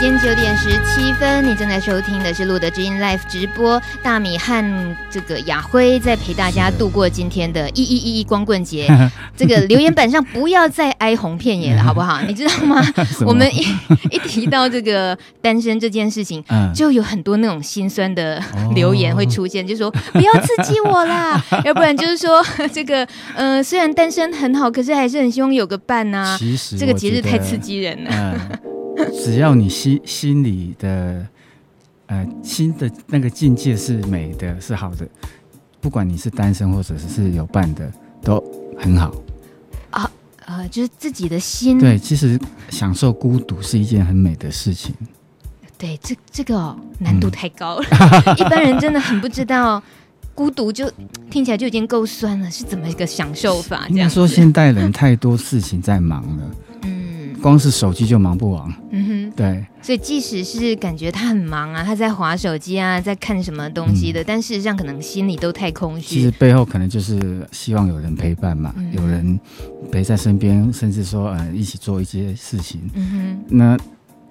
间九点十七分，你正在收听的是路德之音 Live 直播。大米和这个雅辉在陪大家度过今天的一一一一光棍节。这个留言板上不要再哀鸿遍野了，好不好？你知道吗？我们一一提到这个单身这件事情，就有很多那种心酸的留言会出现，就说不要刺激我啦，要不然就是说这个呃，虽然单身很好，可是还是很希望有个伴呐、啊。其实这个节日太刺激人了。只要你心心里的，呃，心的那个境界是美的，是好的，不管你是单身或者是有伴的，都很好。啊，呃，就是自己的心。对，其实享受孤独是一件很美的事情。对，这这个、哦、难度太高了，嗯、一般人真的很不知道孤独，就听起来就已经够酸了，是怎么一个享受法？应该说，现代人太多事情在忙了。光是手机就忙不完，嗯哼，对，所以即使是感觉他很忙啊，他在划手机啊，在看什么东西的，嗯、但事实上可能心里都太空虚。其实背后可能就是希望有人陪伴嘛，嗯、有人陪在身边，甚至说呃一起做一些事情。嗯哼，那。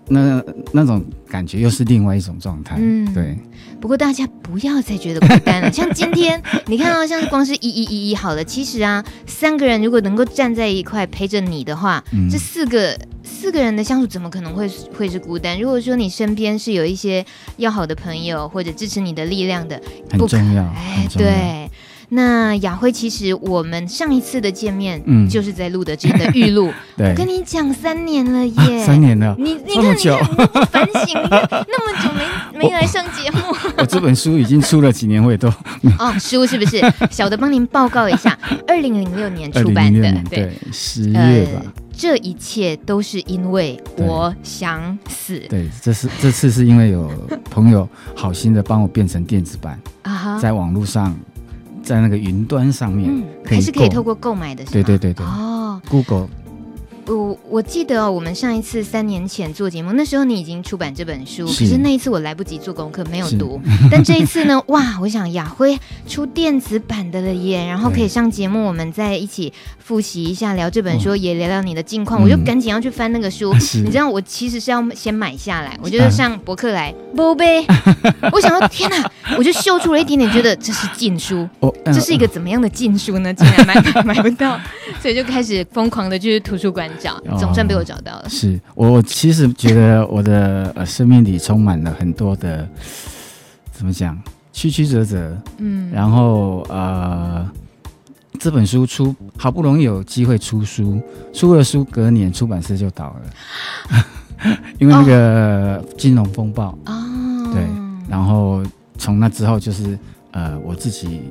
那那种感觉又是另外一种状态，嗯，对。不过大家不要再觉得孤单了。像今天，你看到像是光是一一一一好了，其实啊，三个人如果能够站在一块陪着你的话，嗯、这四个四个人的相处怎么可能会会是孤单？如果说你身边是有一些要好的朋友或者支持你的力量的，很重要，哎，对。那雅辉，其实我们上一次的见面，嗯，就是在露德知音的预录。对，我跟你讲，三年了耶，三年了。你你看，你看，你不反省，你看那么久没 没来上节目。我这本书已经出了几年，我也都 哦，书是不是？小的帮您报告一下，二零零六年出版的，对，十月吧。这一切都是因为我想死。对，这是这次是因为有朋友好心的帮我变成电子版啊，在网络上。在那个云端上面，嗯，还是可以透过购买的，是？对对对对。哦，Google。我我记得、哦、我们上一次三年前做节目，那时候你已经出版这本书，是可是那一次我来不及做功课，没有读。但这一次呢，哇，我想雅辉出电子版的了耶，然后可以上节目，我们再一起复习一下，聊这本书，也聊聊你的近况。哦、我就赶紧要去翻那个书，你知道，我其实是要先买下来，我就上博客来，宝贝，我想说，天哪，我就秀出了一点点，觉得这是禁书，哦呃、这是一个怎么样的禁书呢？竟然买 买不到，所以就开始疯狂的去图书馆。找，总算被我找到了。哦、是我其实觉得我的呃生命里充满了很多的，怎么讲，曲曲折折。嗯，然后呃，这本书出好不容易有机会出书，出了书隔年出版社就倒了，因为那个金融风暴。哦，对，然后从那之后就是呃我自己。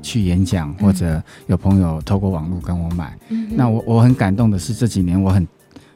去演讲，或者有朋友透过网络跟我买。嗯、那我我很感动的是，这几年我很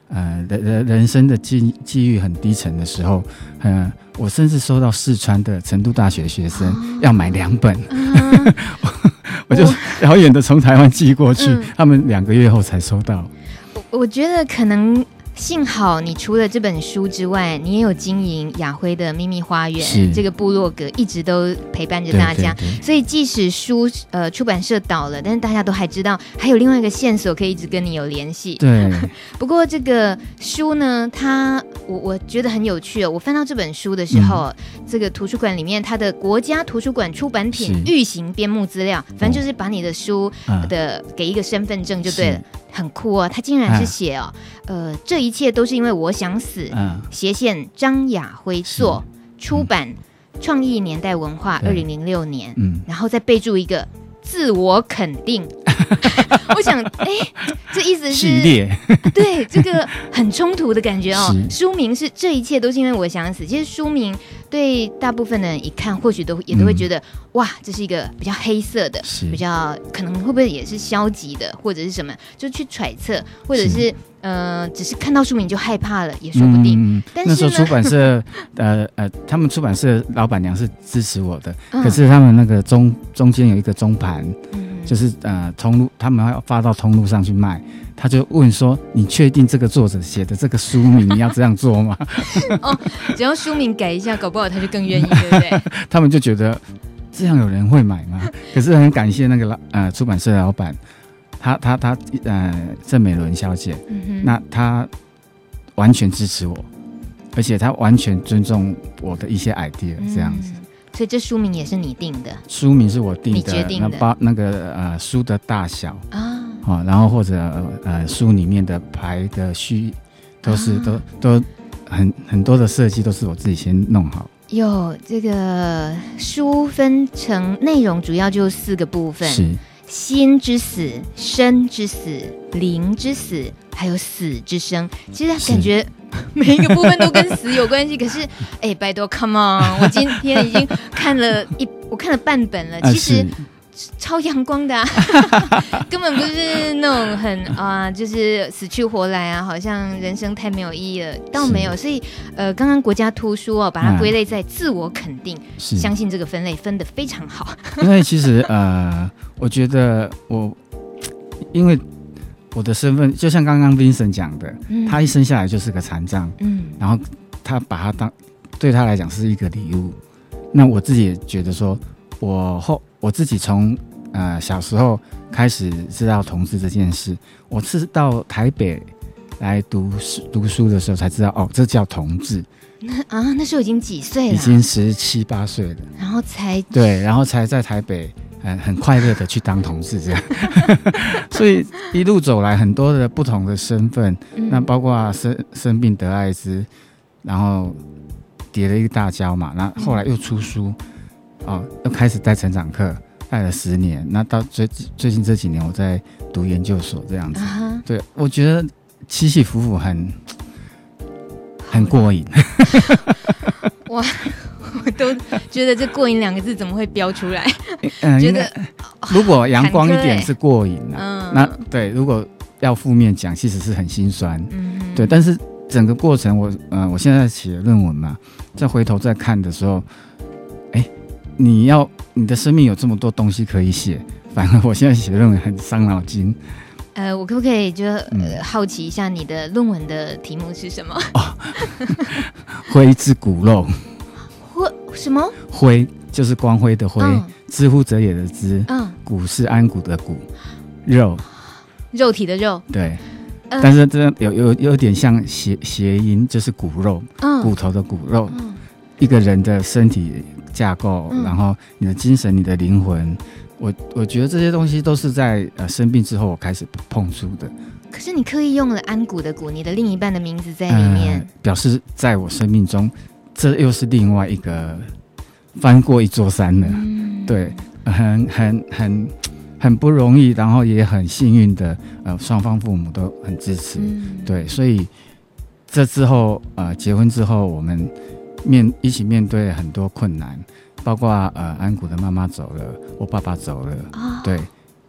呃人人人生的机机遇很低沉的时候，嗯、呃，我甚至收到四川的成都大学的学生要买两本，啊、我就遥远的从台湾寄过去，嗯、他们两个月后才收到。我我觉得可能。幸好你除了这本书之外，你也有经营雅辉的秘密花园这个部落格，一直都陪伴着大家。对对对，所以即使书呃出版社倒了，但是大家都还知道还有另外一个线索可以一直跟你有联系。对。不过这个书呢，它我我觉得很有趣哦。我翻到这本书的时候，嗯、这个图书馆里面它的国家图书馆出版品预行编目资料，反正就是把你的书的、嗯、给一个身份证就对了。很酷哦，他竟然是写哦，呃，这一切都是因为我想死。嗯，斜线张亚辉作，出版创意年代文化，二零零六年。嗯，然后再备注一个自我肯定。我想，哎，这意思是系列对这个很冲突的感觉哦。书名是这一切都是因为我想死，其实书名。对大部分的人一看，或许都也都会觉得，嗯、哇，这是一个比较黑色的，比较可能会不会也是消极的，或者是什么，就去揣测，或者是，是呃，只是看到书名就害怕了，也说不定。嗯、但是那时候出版社，呃呃，他们出版社老板娘是支持我的，嗯、可是他们那个中中间有一个中盘，嗯、就是呃通路，他们要发到通路上去卖。他就问说：“你确定这个作者写的这个书名你要这样做吗？” 哦，只要书名改一下，搞不好他就更愿意，对不对？他们就觉得这样有人会买吗？可是很感谢那个老呃出版社的老板，他他他呃郑美伦小姐，嗯、那他完全支持我，而且他完全尊重我的一些 idea，这样子。嗯所以这书名也是你定的？书名是我定的，你决定的。那包那个呃书的大小啊，好，然后或者呃书里面的牌的序，都是、啊、都都很很多的设计都是我自己先弄好。有这个书分成内容，主要就四个部分：是心之死、生之死、灵之死，还有死之生。其实感觉。每一个部分都跟死有关系，可是，哎、欸，拜托，Come on！我今天已经看了一，我看了半本了，其实超阳光的、啊，根本不是那种很啊，就是死去活来啊，好像人生太没有意义了，倒没有。所以，呃，刚刚国家图书哦，把它归类在自我肯定，相信这个分类分得非常好。因为其实呃，我觉得我因为。我的身份就像刚刚 Vincent 讲的，嗯，他一生下来就是个残障，嗯，然后他把他当对他来讲是一个礼物。那我自己也觉得说，我后我自己从呃小时候开始知道同志这件事，我是到台北来读书读书的时候才知道，哦，这叫同志。那 啊，那时候已经几岁了？已经十七八岁了。然后才对，然后才在台北。很很快乐的去当同事，这样，所以一路走来很多的不同的身份，嗯、那包括生生病得艾滋，然后叠了一个大跤嘛，那后来又出书，嗯、哦，又开始带成长课，带了十年，那到最最近这几年我在读研究所这样子，啊、对我觉得起起伏伏很很过瘾，哇。我都觉得这“过瘾”两个字怎么会标出来？嗯，觉得如果阳光一点是过瘾啊，嗯，那对，如果要负面讲，其实是很心酸。嗯，对。但是整个过程我，我呃，我现在写论文嘛，再回头再看的时候，哎，你要你的生命有这么多东西可以写，反而我现在写论文很伤脑筋。呃，我可不可以就呃好奇一下你的论文的题目是什么？哦，灰之骨肉。什么？辉就是光辉的辉，知、乎者也的知，嗯，骨是安骨的骨，肉，肉体的肉，对，嗯、但是这有有有点像谐谐音，就是骨肉，嗯，骨头的骨肉，嗯、一个人的身体架构，嗯、然后你的精神、你的灵魂，我我觉得这些东西都是在呃生病之后我开始碰触的。可是你刻意用了安骨的骨，你的另一半的名字在里面，呃、表示在我生命中。这又是另外一个翻过一座山了，嗯、对，很很很很不容易，然后也很幸运的，呃，双方父母都很支持，嗯、对，所以这之后，呃，结婚之后，我们面一起面对很多困难，包括呃，安谷的妈妈走了，我爸爸走了，哦、对，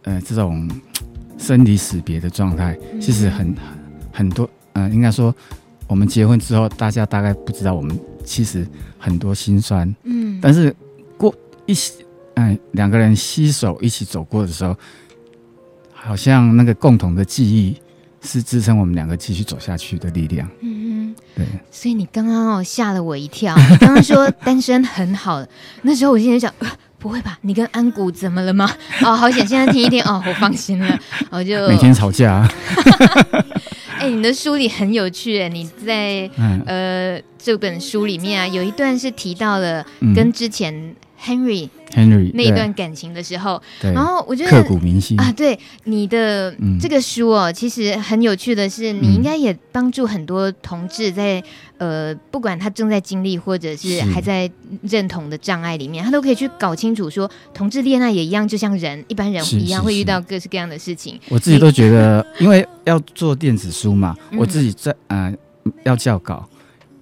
呃，这种生离死别的状态，其实很很多，呃，应该说，我们结婚之后，大家大概不知道我们。其实很多心酸，嗯，但是过一起，嗯，两个人携手一起走过的时候，好像那个共同的记忆是支撑我们两个继续走下去的力量。嗯哼，对。所以你刚刚哦吓了我一跳，你刚刚说单身很好，那时候我心里想，呃，不会吧？你跟安谷怎么了吗？哦，好险，现在听一听哦，我放心了。我就 每天吵架。哎、欸，你的书里很有趣，你在、嗯、呃这本书里面啊，有一段是提到了跟之前 Henry、嗯。Henry 那一段感情的时候，对然后我觉得刻骨铭心啊。对你的这个书哦，嗯、其实很有趣的是，你应该也帮助很多同志在、嗯、呃，不管他正在经历或者是还在认同的障碍里面，他都可以去搞清楚说，同志恋爱也一样，就像人一般人一样会遇到各式各样的事情。我自己都觉得，因为要做电子书嘛，我自己在呃要校稿。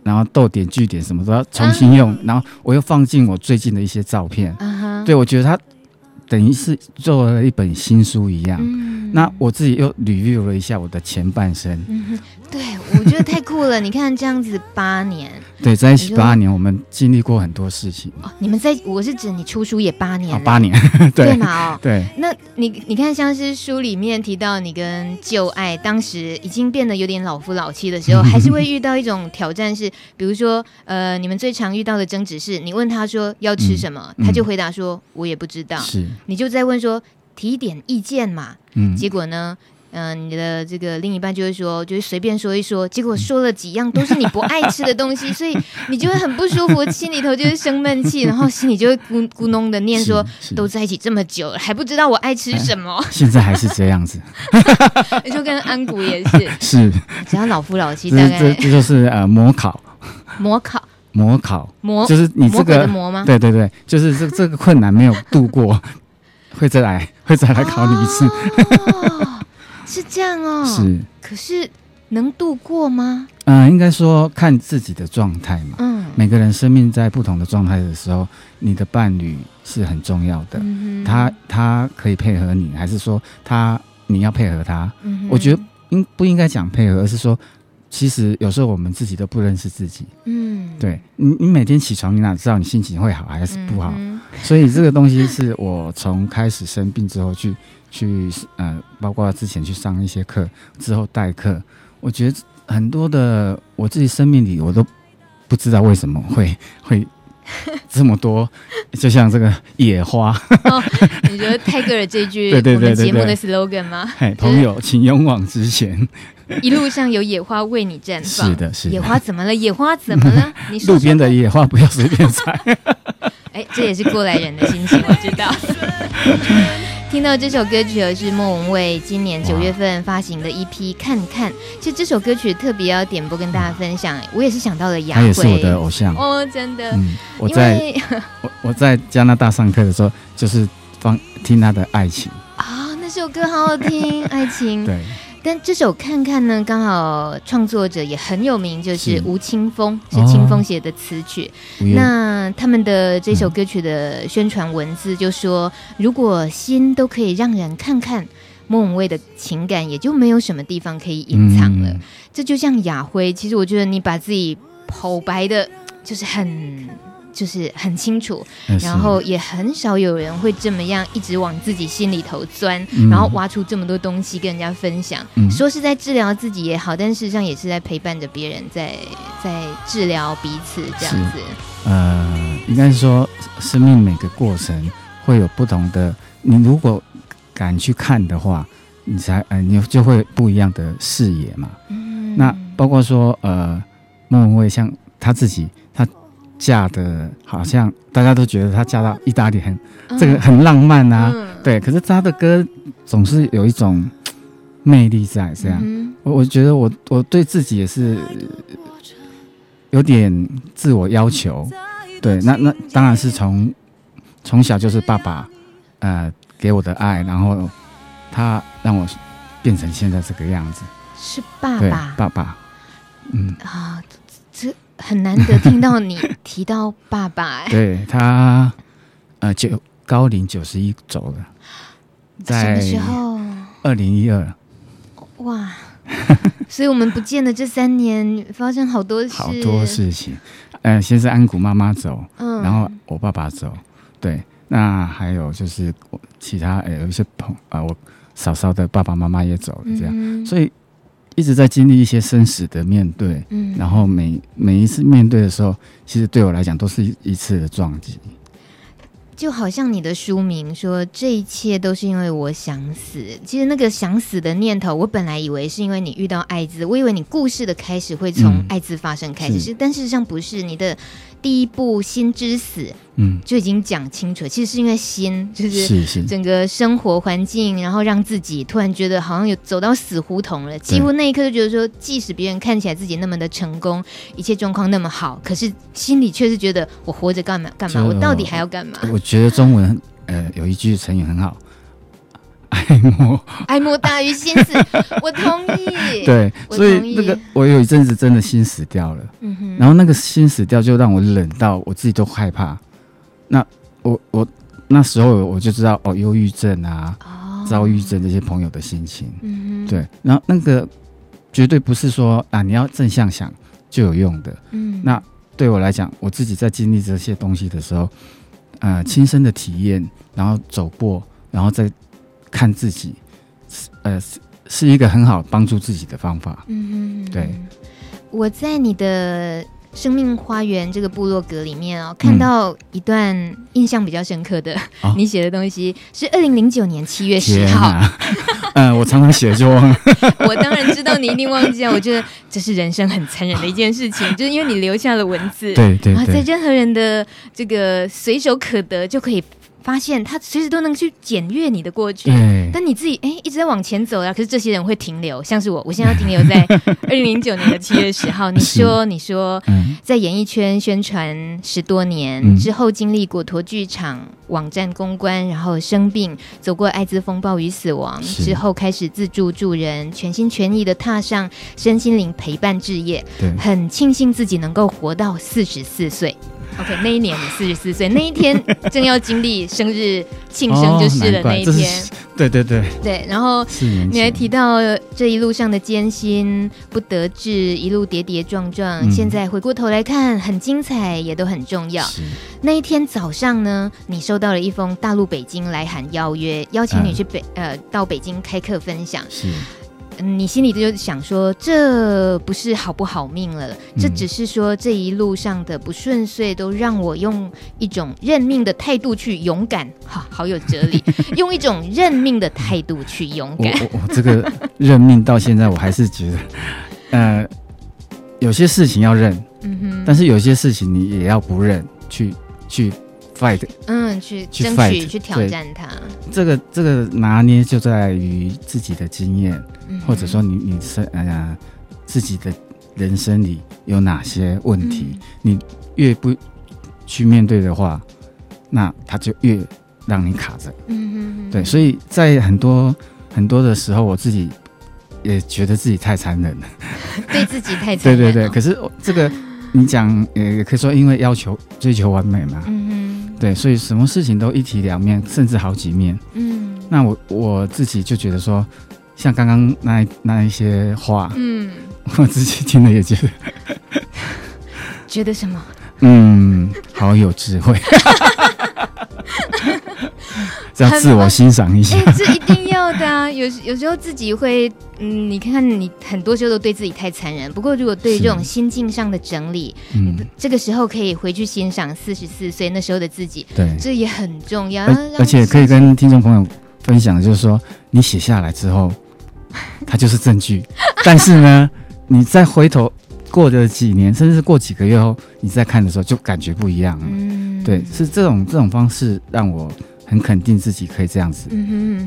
然后逗点句点什么都要重新用，啊、然后我又放进我最近的一些照片，啊、对，我觉得他等于是做了一本新书一样。嗯、那我自己又 review 了一下我的前半生。嗯对，我觉得太酷了！你看这样子八年，对，在一起八年，我们经历过很多事情。哦，你们在，我是指你出书也八年，哦，八年，对，对嘛？哦，对。那你你看，像是书里面提到你跟旧爱当时已经变得有点老夫老妻的时候，还是会遇到一种挑战，是比如说，呃，你们最常遇到的争执是，你问他说要吃什么，嗯，他就回答说，我也不知道。是，你就在问说提点意见嘛？嗯，结果呢？嗯、呃，你的这个另一半就会说，就是随便说一说，结果说了几样都是你不爱吃的东西，所以你就会很不舒服，心里头就是生闷气，然后心里就会咕咕哝的念说，都在一起这么久了，还不知道我爱吃什么，现在还是这样子，就跟安谷也是，是，只要老夫老妻，大概这这就是呃模考，模考。模考，模就是你这个模吗？对对对，就是这这个困难没有度过，会再来，会再来考你一次。哦，是这样哦。是，可是能度过吗？嗯、呃，应该说看自己的状态嘛。嗯，每个人生命在不同的状态的时候，你的伴侣是很重要的。嗯、他他可以配合你，还是说他你要配合他？嗯、我觉得应不应该讲配合，而是说。其实有时候我们自己都不认识自己，嗯，对你，你每天起床，你哪知道你心情会好还是不好？嗯、所以这个东西是我从开始生病之后去去呃，包括之前去上一些课之后代课，我觉得很多的我自己生命里我都不知道为什么会 会。这么多，就像这个野花。哦、你觉得泰戈尔这句 对对对对节目的 slogan 吗？嘿，朋友，请勇往直前。一路上有野花为你绽放。是的，是的。野花怎么了？野花怎么了？你说说路边的野花不要随便采。哎，这也是过来人的心情，我知道。听到这首歌曲是莫文蔚今年九月份发行的一批《看看》。其实这首歌曲特别要点播跟大家分享，我也是想到了雅辉，他也是我的偶像哦，真的。嗯，我在 我我在加拿大上课的时候，就是放听他的《爱情》啊，那首歌好好听，《爱情》对。但这首看看呢，刚好创作者也很有名，就是吴青峰，是青峰写的词曲。哦、那他们的这首歌曲的宣传文字就说：“嗯、如果心都可以让人看看，莫文蔚的情感也就没有什么地方可以隐藏了。嗯”这就像雅辉，其实我觉得你把自己剖白的，就是很。就是很清楚，然后也很少有人会这么样一直往自己心里头钻，嗯、然后挖出这么多东西跟人家分享。嗯、说是在治疗自己也好，但事实上也是在陪伴着别人在，在在治疗彼此这样子。呃，应该是说，生命每个过程会有不同的。你如果敢去看的话，你才呃，你就会不一样的视野嘛。嗯，那包括说呃，莫文蔚像他自己。嫁的好像大家都觉得她嫁到意大利很，嗯、这个很浪漫啊，嗯、对。可是她的歌总是有一种魅力在，这样。嗯、我我觉得我我对自己也是有点自我要求，对。那那当然是从从小就是爸爸呃给我的爱，然后他让我变成现在这个样子。是爸爸，爸爸，嗯啊，这。很难得听到你提到爸爸，欸，对他，呃，九高龄九十一走了，在什么时候？二零一二。哇，所以我们不见的这三年发生好多事，好多事情。嗯、呃，先是安谷妈妈走，嗯，然后我爸爸走，对，那还有就是其他，呃，有一些朋啊、呃，我嫂嫂的爸爸妈妈也走了，这样，嗯、所以。一直在经历一些生死的面对，嗯，然后每每一次面对的时候，其实对我来讲都是一一次的撞击。就好像你的书名说，这一切都是因为我想死。其实那个想死的念头，我本来以为是因为你遇到艾滋，我以为你故事的开始会从艾滋发生开始，是，但事实上不是。你的第一部《心之死》，嗯，就已经讲清楚了，其实是因为心，就是整个生活环境，然后让自己突然觉得好像有走到死胡同了。几乎那一刻就觉得说，即使别人看起来自己那么的成功，一切状况那么好，可是心里却是觉得我活着干嘛？干嘛？我到底还要干嘛？我觉得中文呃有一句成语很好，爱莫爱莫大于心死，我同意。对，所以那个我有一阵子真的心死掉了，嗯哼，然后那个心死掉就让我冷到我自己都害怕。那我我那时候我就知道哦，忧郁症啊，哦，躁郁症这些朋友的心情，嗯哼，对，然后那个绝对不是说啊你要正向想就有用的，嗯，那对我来讲，我自己在经历这些东西的时候。呃，亲身的体验，然后走过，然后再看自己，呃，是是一个很好帮助自己的方法。嗯哼，对。我在你的生命花园这个部落格里面哦，看到一段印象比较深刻的，嗯、你写的东西是二零零九年七月十号。嗯，我常常写就忘了。我当然知道你一定忘记啊！我觉得这是人生很残忍的一件事情，就是因为你留下了文字，对对，对，在任何人的这个随手可得就可以。发现他随时都能去检阅你的过去，但你自己哎一直在往前走呀。可是这些人会停留，像是我，我现在要停留在 二零零九年的七月十号。你说，你说，在演艺圈宣传十多年、嗯、之后，经历过陀剧场网站公关，然后生病，走过艾滋风暴与死亡之后，开始自助助人，全心全意的踏上身心灵陪伴置业。很庆幸自己能够活到四十四岁。OK，那一年你四十四岁，那一天正要经历生日庆生就是了。那一天，对对对对。然后你还提到这一路上的艰辛不得志，一路跌跌撞撞，嗯，现在回过头来看，很精彩，也都很重要。那一天早上呢，你收到了一封大陆北京来函邀约，邀请你去北呃到北京开课分享。是。你心里就想说，这不是好不好命了，嗯，这只是说这一路上的不顺遂，都让我用一种认命的态度去勇敢，哈，好有哲理，用一种认命的态度去勇敢。我我，我这个认命到现在，我还是觉得，呃，有些事情要认，嗯哼，但是有些事情你也要不认，去去。fight，嗯，去争取，去，fight，去挑战它。这个这个拿捏就在于自己的经验，嗯，或者说你你生呃自己的人生里有哪些问题，嗯，你越不去面对的话，那他就越让你卡着。嗯哼哼，对，所以在很多很多的时候，我自己也觉得自己太残忍了，对自己太残忍。对对对，可是这个你讲也可以说，因为要求追求完美嘛。嗯哼。对，所以什么事情都一体两面，甚至好几面。嗯，那我我自己就觉得说，像刚刚那那一些话，嗯，我自己听了也觉得，觉得什么？嗯，好有智慧。要自我欣赏一下，哎，这一定要的啊！有有时候自己会，嗯，你看看你很多时候都对自己太残忍。不过，如果对于这种心境上的整理，嗯，这个时候可以回去欣赏四十四岁那时候的自己，对，这也很重要。而，而且可以跟听众朋友分享，就是说你写下来之后，它就是证据。但是呢，你再回头过了几年，甚至是过几个月后，你再看的时候，就感觉不一样了。嗯，对，是这种这种方式让我。很肯定自己可以这样子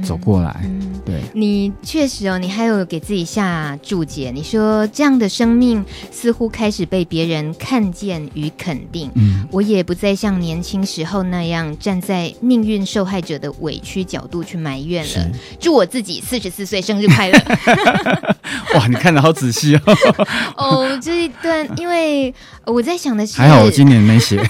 走过来，嗯嗯、对你确实哦，你还有给自己下注解，你说这样的生命似乎开始被别人看见与肯定，嗯，我也不再像年轻时候那样站在命运受害者的委屈角度去埋怨了。祝我自己四十四岁生日快乐！哇，你看的好仔细哦。哦，这一段，因为我在想的是，还好我今年没写。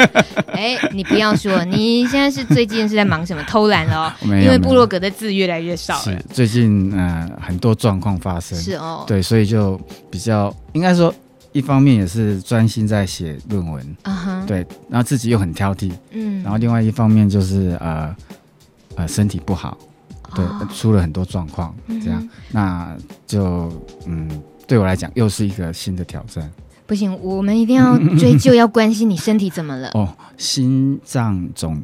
哎，你不要说，你现在是最近是。在忙什么？偷懒了哦，因为部落格的字越来越少。是最近呃很多状况发生，是哦，对，所以就比较应该说，一方面也是专心在写论文，啊哈，对，然后自己又很挑剔，嗯，然后另外一方面就是呃呃身体不好，对，哦、出了很多状况，这样，嗯、那就嗯对我来讲又是一个新的挑战。不行，我们一定要 追究，要关心你身体怎么了？哦，心脏肿。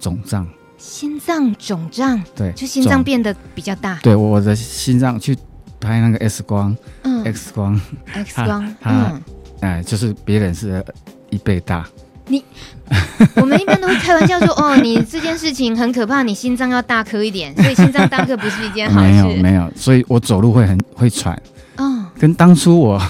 肿胀，心脏肿胀，对，就心脏变得比较大。对，我的心脏去拍那个 X 光，嗯，X 光，X 光，它，嗯，哎，就是别人是一倍大。你，我们一般都会开玩笑说，哦，你这件事情很可怕，你心脏要大颗一点，所以心脏大颗不是一件好事。没有，没有，所以我走路会很会喘，嗯，跟当初我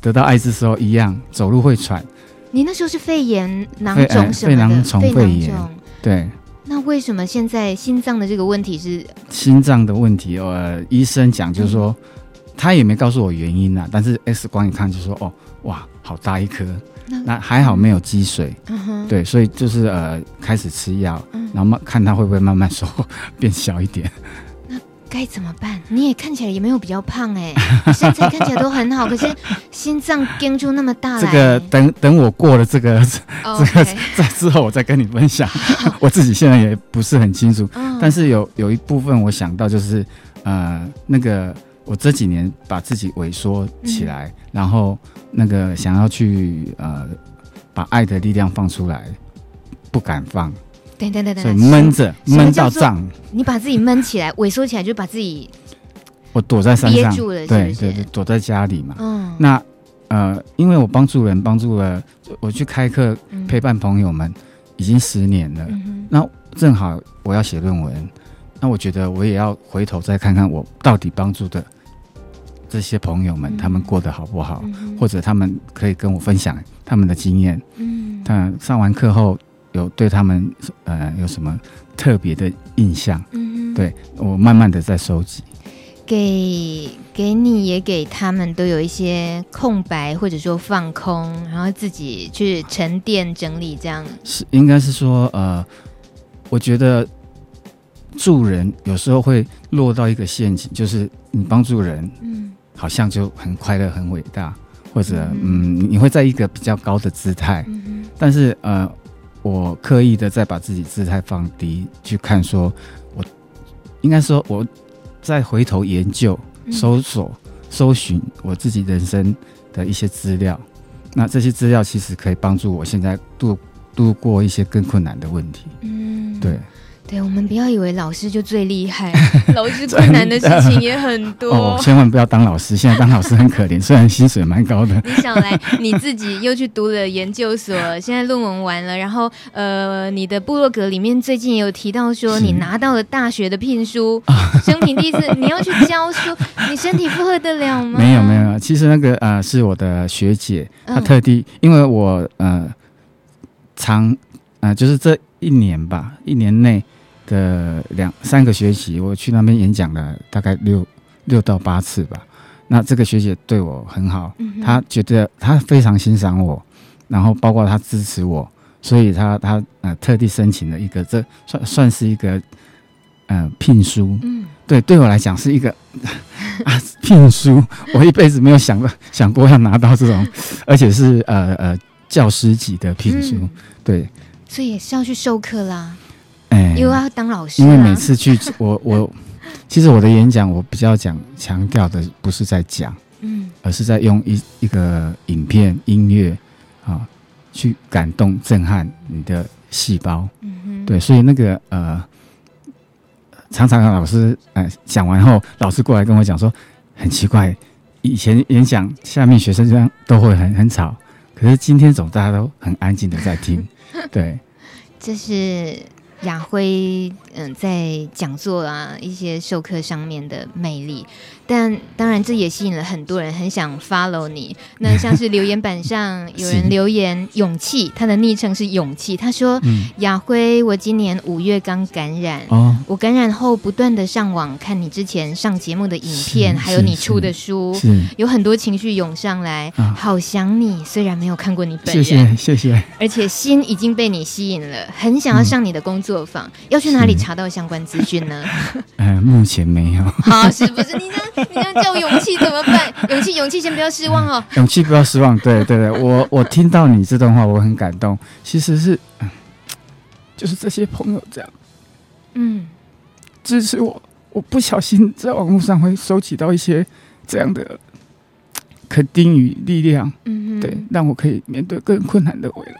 得到艾滋时候一样，走路会喘。你那时候是肺炎囊肿什么的？肺囊虫肺炎，对。那为什么现在心脏的这个问题是心脏的问题？呃，医生讲就是说，嗯、他也没告诉我原因啊。但是 X 光一看就说，哦，哇，好大一颗，那，那还好没有积水。嗯、对，所以就是呃，开始吃药，嗯、然后慢看它会不会慢慢说 变小一点。该怎么办？你也看起来也没有比较胖哎、欸，身材看起来都很好，可是心脏撑出那么大来。这个等等我过了这个、oh. 这个在 之后，我再跟你分享。我自己现在也不是很清楚，oh. 但是有有一部分我想到就是呃，那个我这几年把自己萎缩起来、嗯，然后那个想要去呃把爱的力量放出来，不敢放。对对对对，所以闷着闷到胀，你把自己闷起来，萎缩起来，就把自己我躲在山上，憋住了对对对，躲在家里嘛。嗯，那呃，因为我帮助人，帮助了我去开课陪伴朋友们，已经十年了。嗯、那正好我要写论文，那我觉得我也要回头再看看我到底帮助的这些朋友们，嗯、他们过得好不好，嗯，或者他们可以跟我分享他们的经验。嗯，他上完课后有对他们呃有什么特别的印象？嗯，对我慢慢的在收集。给给你也给他们都有一些空白，或者说放空，然后自己去沉淀整理，这样。是应该是说，呃，我觉得助人有时候会落到一个陷阱，就是你帮助人，嗯，好像就很快乐、很伟大，或者嗯，嗯，你会在一个比较高的姿态，嗯，但是呃，我刻意的再把自己姿态放低，去看说，我应该说我。再回头研究、搜索、搜寻我自己人生的一些资料，那这些资料其实可以帮助我现在度度过一些更困难的问题。嗯，对。对，我们不要以为老师就最厉害，老师困难的事情也很 多。哦，千万不要当老师，现在当老师很可怜，虽然薪水蛮高的。你想来，你自己又去读了研究所，现在论文完了，然后呃，你的部落格里面最近有提到说你拿到了大学的聘书，生平第一次你要去教书，你身体负荷得了吗？没有没有，其实那个呃是我的学姐，她特地、嗯、因为我呃长呃就是这一年吧，一年内。的两三个学期，我去那边演讲了大概六六到八次吧。那这个学姐对我很好，嗯、她觉得她非常欣赏我，然后包括她支持我，所以她她呃特地申请了一个，这算算是一个呃聘书。嗯，对，对我来讲是一个 啊聘书，我一辈子没有想过想过要拿到这种，而且是呃呃教师级的聘书。嗯、对，所以也是要去授课啦。哎，因为要当老师，因为每次去我我，其实我的演讲我比较讲强调的不是在讲，嗯，而是在用一一个影片音乐啊去感动震撼你的细胞，嗯哼，对，所以那个呃，常常老师呃讲完后，老师过来跟我讲说，很奇怪，以前演讲下面学生这样都会很很吵，可是今天总大家都很安静的在听，对，这是。雅辉，嗯，在讲座啊一些授课上面的魅力，但当然这也吸引了很多人很想 follow 你。那像是留言板上有人 留言“勇气”，他的昵称是“勇气”。他说：“嗯、雅辉，我今年五月刚感染，哦，我感染后不断的上网看你之前上节目的影片，还有你出的书，有很多情绪涌上来，哦，好想你。虽然没有看过你本人，谢谢谢谢，而且心已经被你吸引了，很想要上你的工作。嗯”作坊要去哪里查到相关资讯呢？呃，目前没有。好，是不是你这样你这样叫我勇气怎么办？勇气，勇气，先不要失望哦。勇气不要失望，对对对，我我听到你这段话，我很感动。其实是，就是这些朋友这样，嗯，支持我。我不小心在网络上会收集到一些这样的肯定与力量，嗯，对，让我可以面对更困难的未来。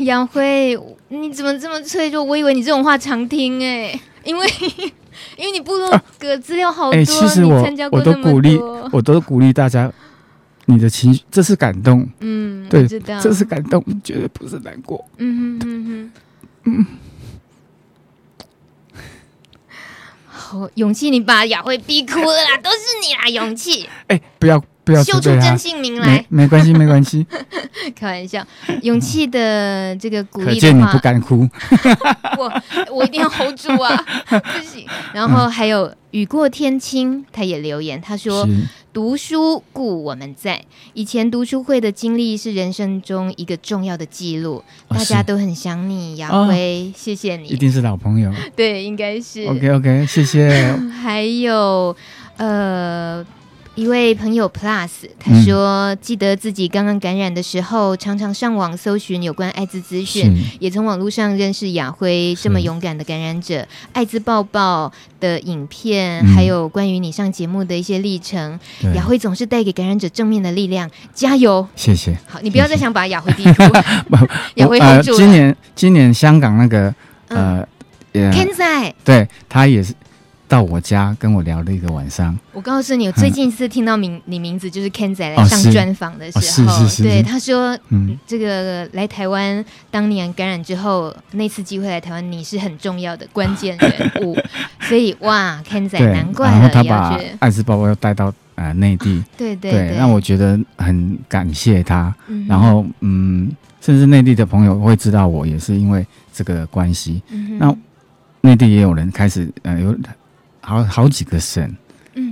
杨辉，你怎么这么脆弱？我以为你这种话常听哎、欸，因为 因为你部落格资料好多，啊欸、其实我你我都鼓励，我都鼓励大家，你的情绪这是感动，嗯，对，这是感动，绝对不是难过，嗯哼嗯哼，嗯，好，勇气，你把雅慧逼哭了啦，都是你啦，勇气，哎、欸，不要。不要秀出真姓名来，没关系，没关系。开玩笑，勇气的这个鼓励的话，可见你不敢哭。我我一定要 hold 住啊，不行。然后还有雨过天青，他也留言，他说：“读书故我们在。以前读书会的经历是人生中一个重要的记录，哦、大家都很想你，杨辉、哦，谢谢你，一定是老朋友。对，应该是。OK OK，谢谢。还有呃。”一位朋友 Plus，他说记得自己刚刚感染的时候，常常上网搜寻有关艾滋资讯，也从网络上认识雅辉这么勇敢的感染者，艾滋抱抱的影片，还有关于你上节目的一些历程。雅辉总是带给感染者正面的力量，加油！谢谢。好，你不要再想把雅辉地图，雅辉 hold 住。今年今年香港那个呃，Ken 仔，对他也是。到我家跟我聊了一个晚上。我告诉你，我最近一次听到名你名字就是 Ken 仔来上专访的时候，对他说，嗯，这个来台湾当年感染之后，那次机会来台湾，你是很重要的关键人物。所以哇，Ken 仔难怪了，然后他把艾滋包包要带到呃内地，对对对，让我觉得很感谢他。然后嗯，甚至内地的朋友会知道我也是因为这个关系。那内地也有人开始呃有。好好几个省，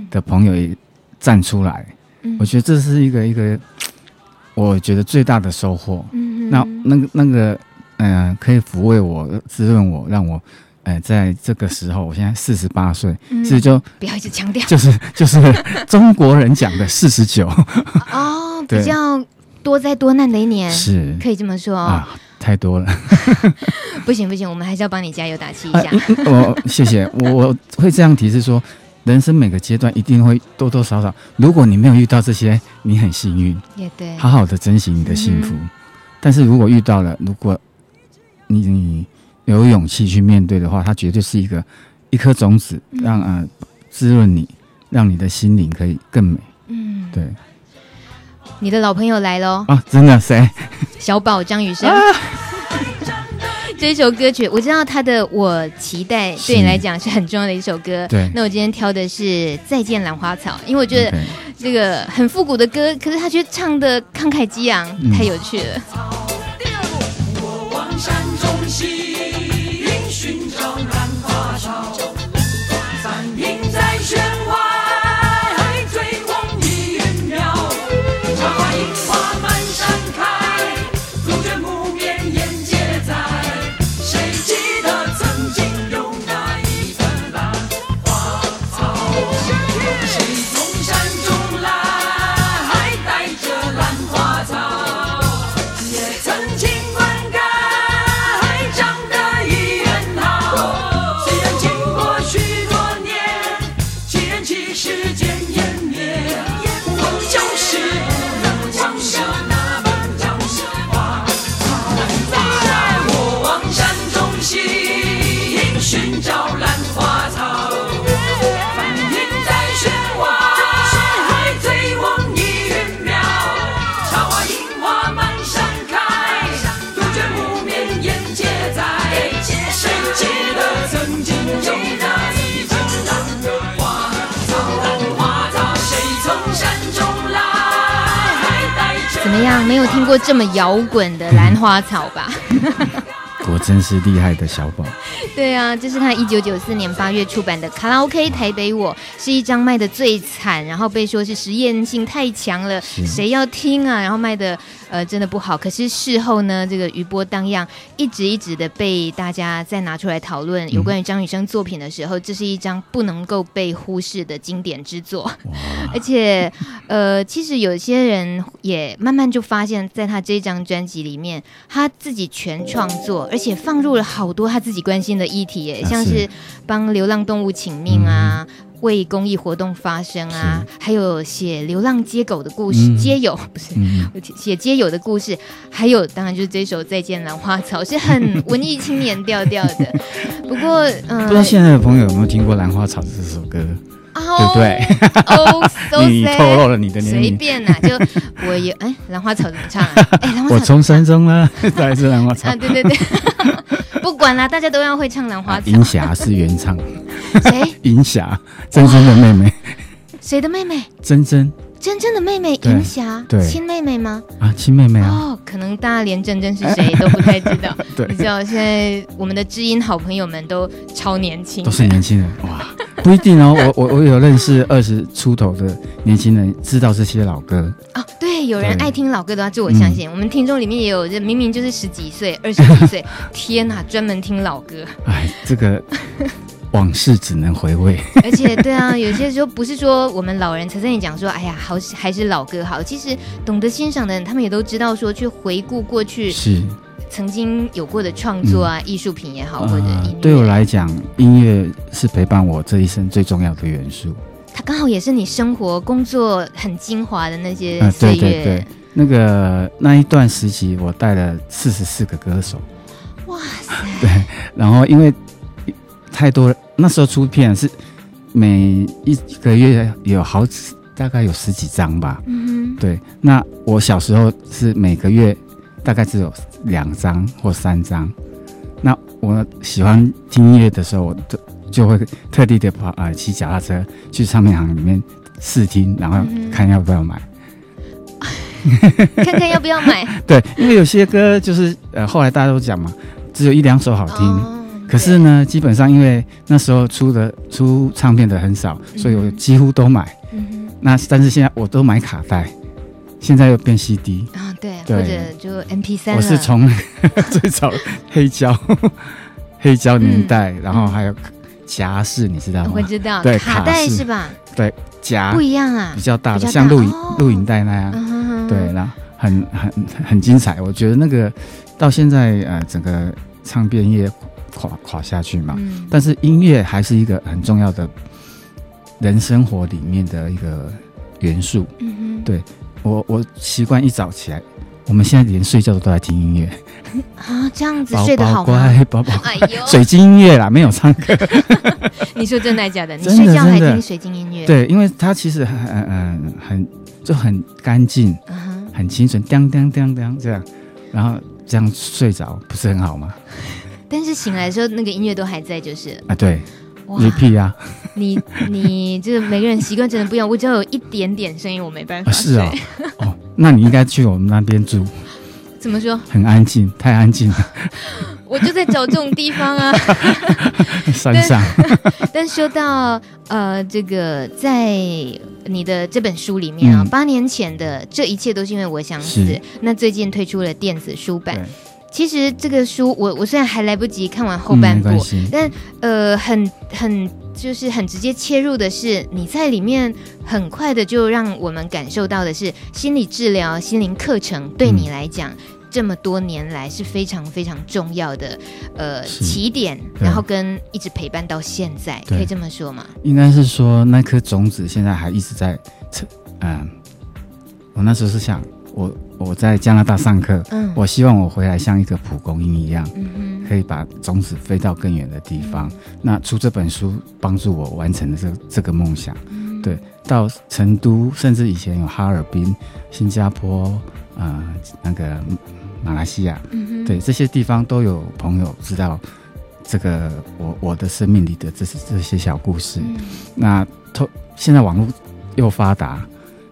的朋友也站出来，嗯，我觉得这是一个一个，我觉得最大的收获。嗯，那那个那个，嗯、呃，可以抚慰我、滋润我，让我，呃，在这个时候，我现在四十八岁，嗯，所以就不要一直强调，就是就是中国人讲的四十九。哦，比较多灾多难的一年，是。可以这么说。啊。太多了，不行不行，我们还是要帮你加油打气一下。我、呃、谢谢，我我会这样提示说，人生每个阶段一定会多多少少，如果你没有遇到这些，你很幸运，也对，好好的珍惜你的幸福。嗯、但是如果遇到了，如果你你有勇气去面对的话，它绝对是一个一颗种子，让呃滋润你，让你的心灵可以更美。嗯，对。你的老朋友来喽！啊，真的谁？小宝张雨生。啊、这一首歌曲，我知道他的《我期待》对你来讲是很重要的一首歌。对，那我今天挑的是《再见兰花草》，因为我觉得这个很复古的歌，可是他却唱的慷慨激昂，嗯、太有趣了。没有听过这么摇滚的兰花草吧？果真是厉害的小宝。对啊，这是他一九九四年八月出版的《卡拉 OK 台北我》，是一张卖的最惨，然后被说是实验性太强了，谁要听啊？然后卖的。呃，真的不好。可是事后呢，这个余波荡漾，一直一直的被大家再拿出来讨论有关于张雨生作品的时候，这是一张不能够被忽视的经典之作。而且，呃，其实有些人也慢慢就发现，在他这张专辑里面，他自己全创作，而且放入了好多他自己关心的议题，耶，像是帮流浪动物请命啊。嗯为公益活动发声啊，还有写流浪街狗的故事，嗯、街友不是写、嗯、街友的故事，还有当然就是这首《再见兰花草》，是很文艺青年调调的。不过，嗯，不知道现在的朋友有没有听过《兰花草》这首歌，哦、对不对？哦，so、你透露了你的年龄，随便呐，就我有 哎，兰花草怎么唱、啊？哎，兰花草，我从山中呢，再一次兰花草，啊，对对对。不管啦，大家都要会唱兰花草。银霞是原唱，谁？银霞，珍珍的妹妹。谁的妹妹？珍珍。珍珍的妹妹银霞，对，亲妹妹吗？啊，亲妹妹啊。哦，可能大家连珍珍是谁都不太知道。对，你知道现在我们的知音好朋友们都超年轻，都是年轻人哇。不一定哦，我我我有认识二十出头的年轻人，知道这些老歌啊。对，有人爱听老歌的话，这我相信。我们听众里面也有人明明就是十几岁、二十几岁，天哪，专门听老歌。哎，这个 往事只能回味。而且，对啊，有些时候不是说我们老人才跟你讲说，哎呀，好还是老歌好。其实懂得欣赏的人，他们也都知道说，去回顾过去是曾经有过的创作啊，艺术品也好，或者。对我来讲，音乐是陪伴我这一生最重要的元素。它刚好也是你生活工作很精华的那些岁月。对对对，那个那一段时期，我带了四十四个歌手。哇塞！对，然后因为太多，那时候出片是每一个月有好几，大概有十几张吧。嗯哼。对，那我小时候是每个月大概只有两张或三张。那我喜欢听音乐的时候，我就就会特地的跑啊，骑脚踏车去唱片行里面试听，然后看要不要买，嗯、看看要不要买。对，因为有些歌就是呃，后来大家都讲嘛，只有一两首好听。哦、可是呢，基本上因为那时候出的出唱片的很少，所以我几乎都买。嗯、哼那但是现在我都买卡带，现在又变 CD 啊、哦，对，对或者就 MP3。我是从 最早黑胶 黑胶年代，嗯、然后还有。夹式你知道吗？我知道，对，卡带是吧？对，夹不一样啊，比较大的，像录影录影带那样。对，然后很很很精彩。我觉得那个到现在呃，整个唱片业垮垮下去嘛，但是音乐还是一个很重要的人生活里面的一个元素。嗯哼，对我我习惯一早起来。我们现在连睡觉都在听音乐 啊，这样子睡得好吗？乖，宝宝，哎呦，水晶音乐啦，没有唱歌。你说真的假 的？你睡觉还听水晶音乐？对，因为它其实很嗯很就很干净，很清纯，当当当当这样，然后这样睡着不是很好吗？但是醒来的时候，那个音乐都还在，就是啊，对。你屁呀！你你就是每个人习惯真的不一样，我只要有一点点声音，我没办法睡。是啊，哦，那你应该去我们那边住。怎么说？很安静，太安静了。我就在找这种地方啊。山上。但，但说到呃，这个在你的这本书里面啊，嗯、八年前的这一切都是因为我想死。那最近推出了电子书版。其实这个书，我我虽然还来不及看完后半部，嗯、但呃，很很就是很直接切入的是，你在里面很快的就让我们感受到的是，心理治疗、心灵课程对你来讲，嗯、这么多年来是非常非常重要的呃起点，然后跟一直陪伴到现在，可以这么说吗？应该是说那颗种子现在还一直在，嗯，我那时候是想我。我在加拿大上课，嗯，我希望我回来像一个蒲公英一样，可以把种子飞到更远的地方。嗯、那出这本书帮助我完成了这这个梦想，嗯、对。到成都，甚至以前有哈尔滨、新加坡，呃，那个马来西亚，对，这些地方都有朋友知道这个我我的生命里的这这些小故事。嗯、那透现在网络又发达，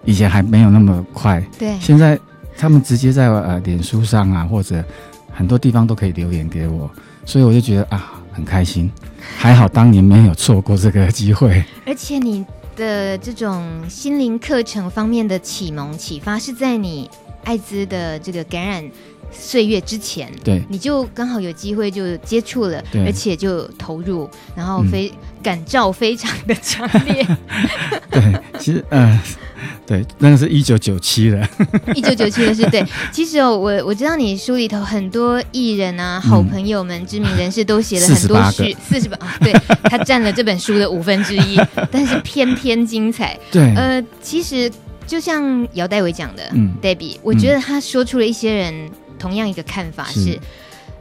以前还没有那么快，对，现在。他们直接在呃脸书上啊，或者很多地方都可以留言给我，所以我就觉得啊很开心，还好当年没有错过这个机会。而且你的这种心灵课程方面的启蒙启发是在你艾滋的这个感染岁月之前，对，你就刚好有机会就接触了，对而且就投入，然后非、嗯、感召非常的强烈。对，其实嗯。呃对，那个是一九九七的。一九九七的是对。其实哦，我我知道你书里头很多艺人啊、好朋友们、嗯、知名人士都写了很多序，四十本啊，对，他占了这本书的五分之一，但是偏偏精彩。对，呃，其实就像姚代维讲的，嗯，Debbie，我觉得他说出了一些人同样一个看法是，是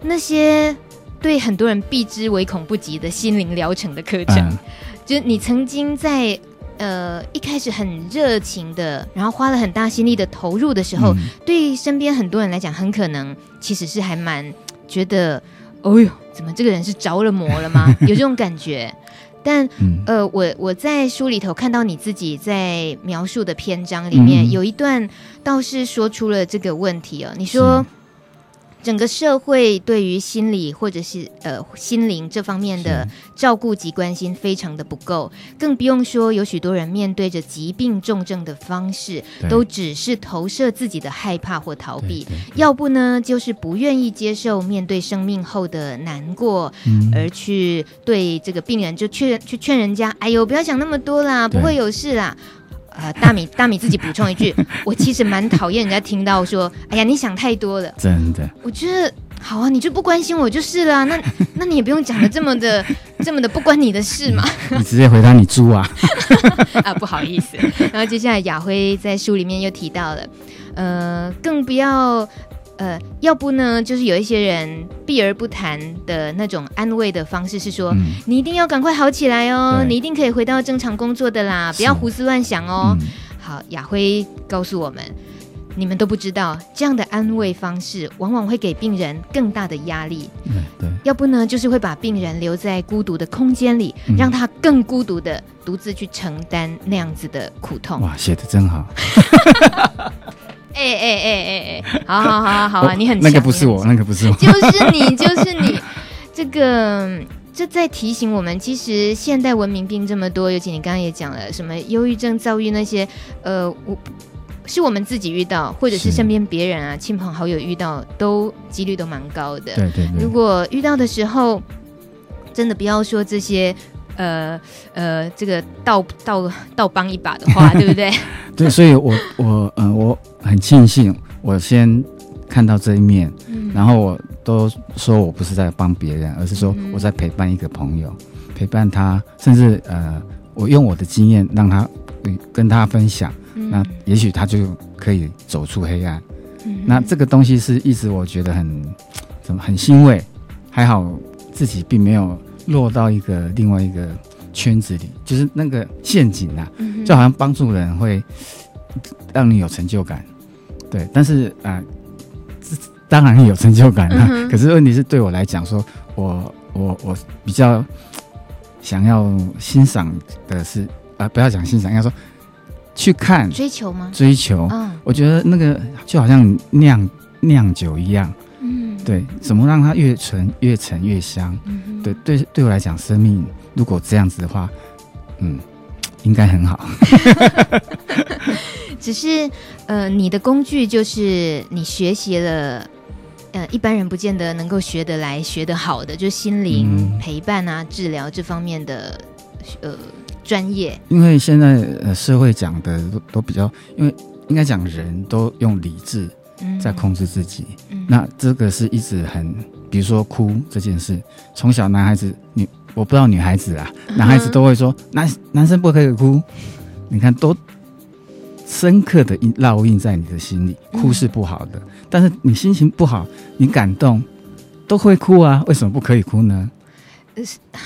那些对很多人避之唯恐不及的心灵疗程的课程，嗯、就是你曾经在。呃，一开始很热情的，然后花了很大心力的投入的时候，嗯、对身边很多人来讲，很可能其实是还蛮觉得，哦呦，怎么这个人是着了魔了吗？有这种感觉。但、嗯、呃，我我在书里头看到你自己在描述的篇章里面，嗯、有一段倒是说出了这个问题哦。你说，是整个社会对于心理或者是呃心灵这方面的照顾及关心非常的不够，更不用说有许多人面对着疾病重症的方式，都只是投射自己的害怕或逃避，要不呢就是不愿意接受面对生命后的难过，嗯、而去对这个病人就劝去劝人家，哎呦不要想那么多啦，不会有事啦。呃，大米，大米自己补充一句，我其实蛮讨厌人家听到说，哎呀，你想太多了。真的，我觉得好啊，你就不关心我就是了。那，那你也不用讲的这么的，这么的不关你的事嘛。你 直接回答你猪啊。啊，不好意思。然后接下来雅辉在书里面又提到了，呃，更不要。呃，要不呢，就是有一些人避而不谈的那种安慰的方式，是说、嗯、你一定要赶快好起来哦，你一定可以回到正常工作的啦，不要胡思乱想哦。嗯、好，雅辉告诉我们，你们都不知道，这样的安慰方式往往会给病人更大的压力。对对，要不呢，就是会把病人留在孤独的空间里，嗯、让他更孤独的独自去承担那样子的苦痛。哇，写的真好。哎哎哎哎哎，好好好好啊！你很那个不是我，那个不是我，就是你，就是你。这个这在提醒我们，其实现代文明病这么多，尤其你刚刚也讲了，什么忧郁症、躁郁那些，呃，我是我们自己遇到，或者是身边别人啊、亲朋好友遇到，都几率都蛮高的。对对对。如果遇到的时候，真的不要说这些。呃呃，这个倒倒倒帮一把的话，对不对？对，所以我我呃我很庆幸，我先看到这一面，嗯、然后我都说我不是在帮别人，而是说我在陪伴一个朋友，嗯、陪伴他，甚至呃，我用我的经验让他跟他分享，嗯、那也许他就可以走出黑暗。嗯、那这个东西是一直我觉得很怎么很欣慰，还好自己并没有。落到一个另外一个圈子里，就是那个陷阱啊，嗯、就好像帮助人会让你有成就感，对。但是啊、呃，当然有成就感啊。嗯、可是问题是对我来讲，说我我我比较想要欣赏的是啊、呃，不要讲欣赏，应该说去看追求吗？追求。嗯、我觉得那个就好像酿酿酒一样。对，怎么让它越醇越沉越香？对对，对我来讲，生命如果这样子的话，嗯，应该很好。只是呃，你的工具就是你学习了，呃，一般人不见得能够学得来、学得好的，就心灵陪伴啊、嗯、治疗这方面的呃专业。因为现在呃社会讲的都都比较，因为应该讲人都用理智。在控制自己，嗯、那这个是一直很，比如说哭这件事，从小男孩子，女我不知道女孩子啊，男孩子都会说，男男生不可以哭，你看都深刻的印烙印在你的心里，哭是不好的，嗯、但是你心情不好，你感动都会哭啊，为什么不可以哭呢？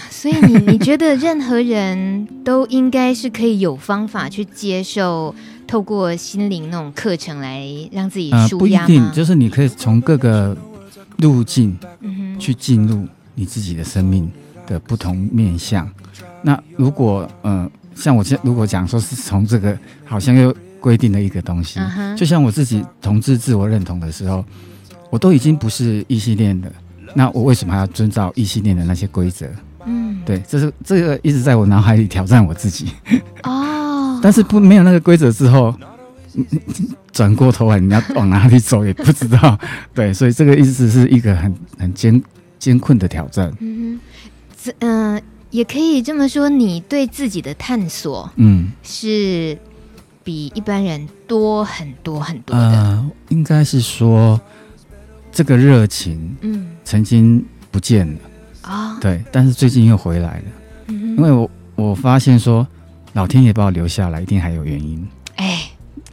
所以你你觉得任何人都应该是可以有方法去接受。透过心灵那种课程来让自己舒压不一定，就是你可以从各个路径去进入你自己的生命的不同面向。那如果呃，像我现如果讲说是从这个好像又规定了一个东西，就像我自己同志自我认同的时候，我都已经不是异性恋了，那我为什么还要遵照异性恋的那些规则？嗯，对，这是这个一直在我脑海里挑战我自己。哦。但是不没有那个规则之后，转过头来你要往哪里走也不知道，对，所以这个意思是一个很很艰艰困的挑战。嗯这嗯、呃，也可以这么说，你对自己的探索，嗯，是比一般人多很多很多的。呃，应该是说这个热情，嗯，曾经不见了。啊，哦、对，但是最近又回来了，嗯，因为我我发现说。老天爷把我留下来，一定还有原因。哎，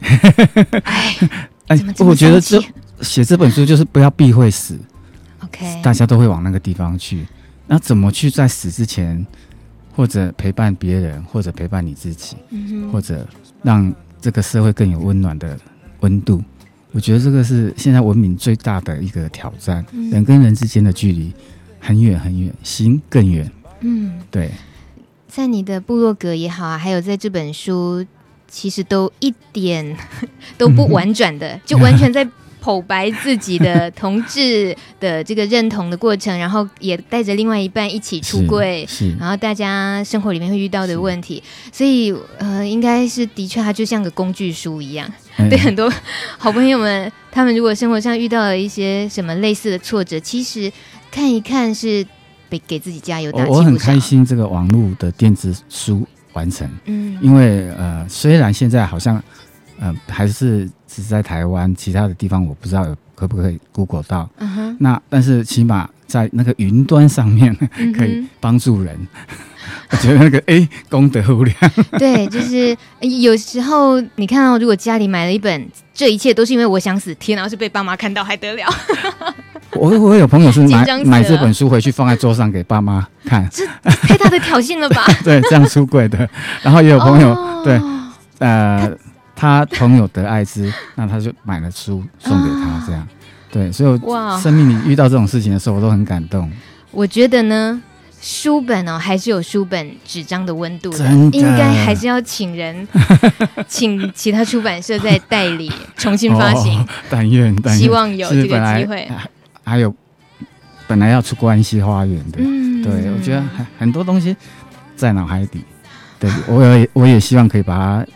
哎，哎，我觉得这写这本书就是不要避讳死。OK，大家都会往那个地方去。那怎么去在死之前，或者陪伴别人，或者陪伴你自己，嗯、或者让这个社会更有温暖的温度？我觉得这个是现在文明最大的一个挑战。嗯、人跟人之间的距离很远很远，心更远。嗯，对。在你的部落格也好啊，还有在这本书，其实都一点 都不婉转的，就完全在剖白自己的同志的这个认同的过程，然后也带着另外一半一起出柜，然后大家生活里面会遇到的问题，所以呃，应该是的确，它就像个工具书一样，嗯、对很多好朋友们，他们如果生活上遇到了一些什么类似的挫折，其实看一看是给给自己加油打气。我很开心这个网络的电子书完成，嗯，因为呃，虽然现在好像呃还是。只在台湾，其他的地方我不知道有可不可以 Google 到。嗯哼那但是起码在那个云端上面 可以帮助人。Uh. 我觉得那个哎功德无量。对，就是有时候你看到，如果家里买了一本《这一切都是因为我想死》，天，然后是被爸妈看到还得了？我我有朋友是买 买这本书回去放在桌上给爸妈看，这太大的挑衅了吧？对，这样出柜的。然后也有朋友、oh. 对呃。他朋友得艾滋，那他就买了书送给他，这样，对，所以我生命里遇到这种事情的时候，我都很感动。我觉得呢，书本哦，还是有书本纸张的温度的，应该还是要请人，请其他出版社再代理重新发行。但愿，但愿，希望有这个机会。还有，本来要出关系花园的，嗯，对，我觉得很很多东西在脑海底，对，我也我也希望可以把它。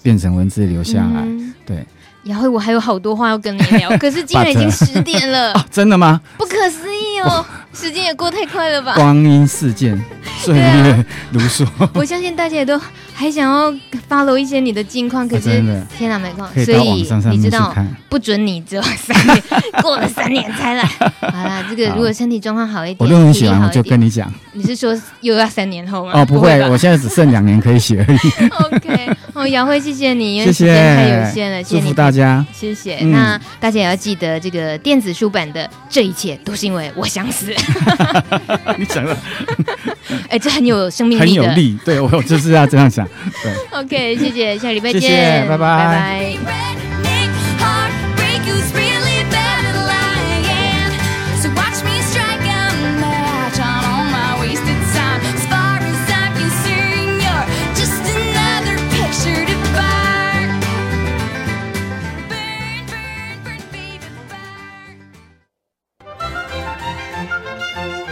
变成文字留下来，嗯、对。然后，我还有好多话要跟你聊，可是竟然已经 十点了，啊，真的吗？不可思议哦。时间也过太快了吧！光阴似箭，岁月如梭。我相信大家也都还想要 follow 一些你的近况，可是天哪，没空。所以你知道，不准你只有三年，过了三年才来。好啦，这个如果身体状况好一点，我论文写完我就跟你讲。你是说又要三年后吗？哦，不会，我现在只剩两年可以写而已。OK，哦，姚慧，谢谢你，因为时间太有限了，谢谢你。祝福大家，谢谢。那大家也要记得，这个电子书版的这一切都是因为我想死。你讲了，哎、欸，这很有生命力，很有力。对，我就是要这样想。对，OK，谢谢，下礼拜见，谢谢，拜拜，拜拜。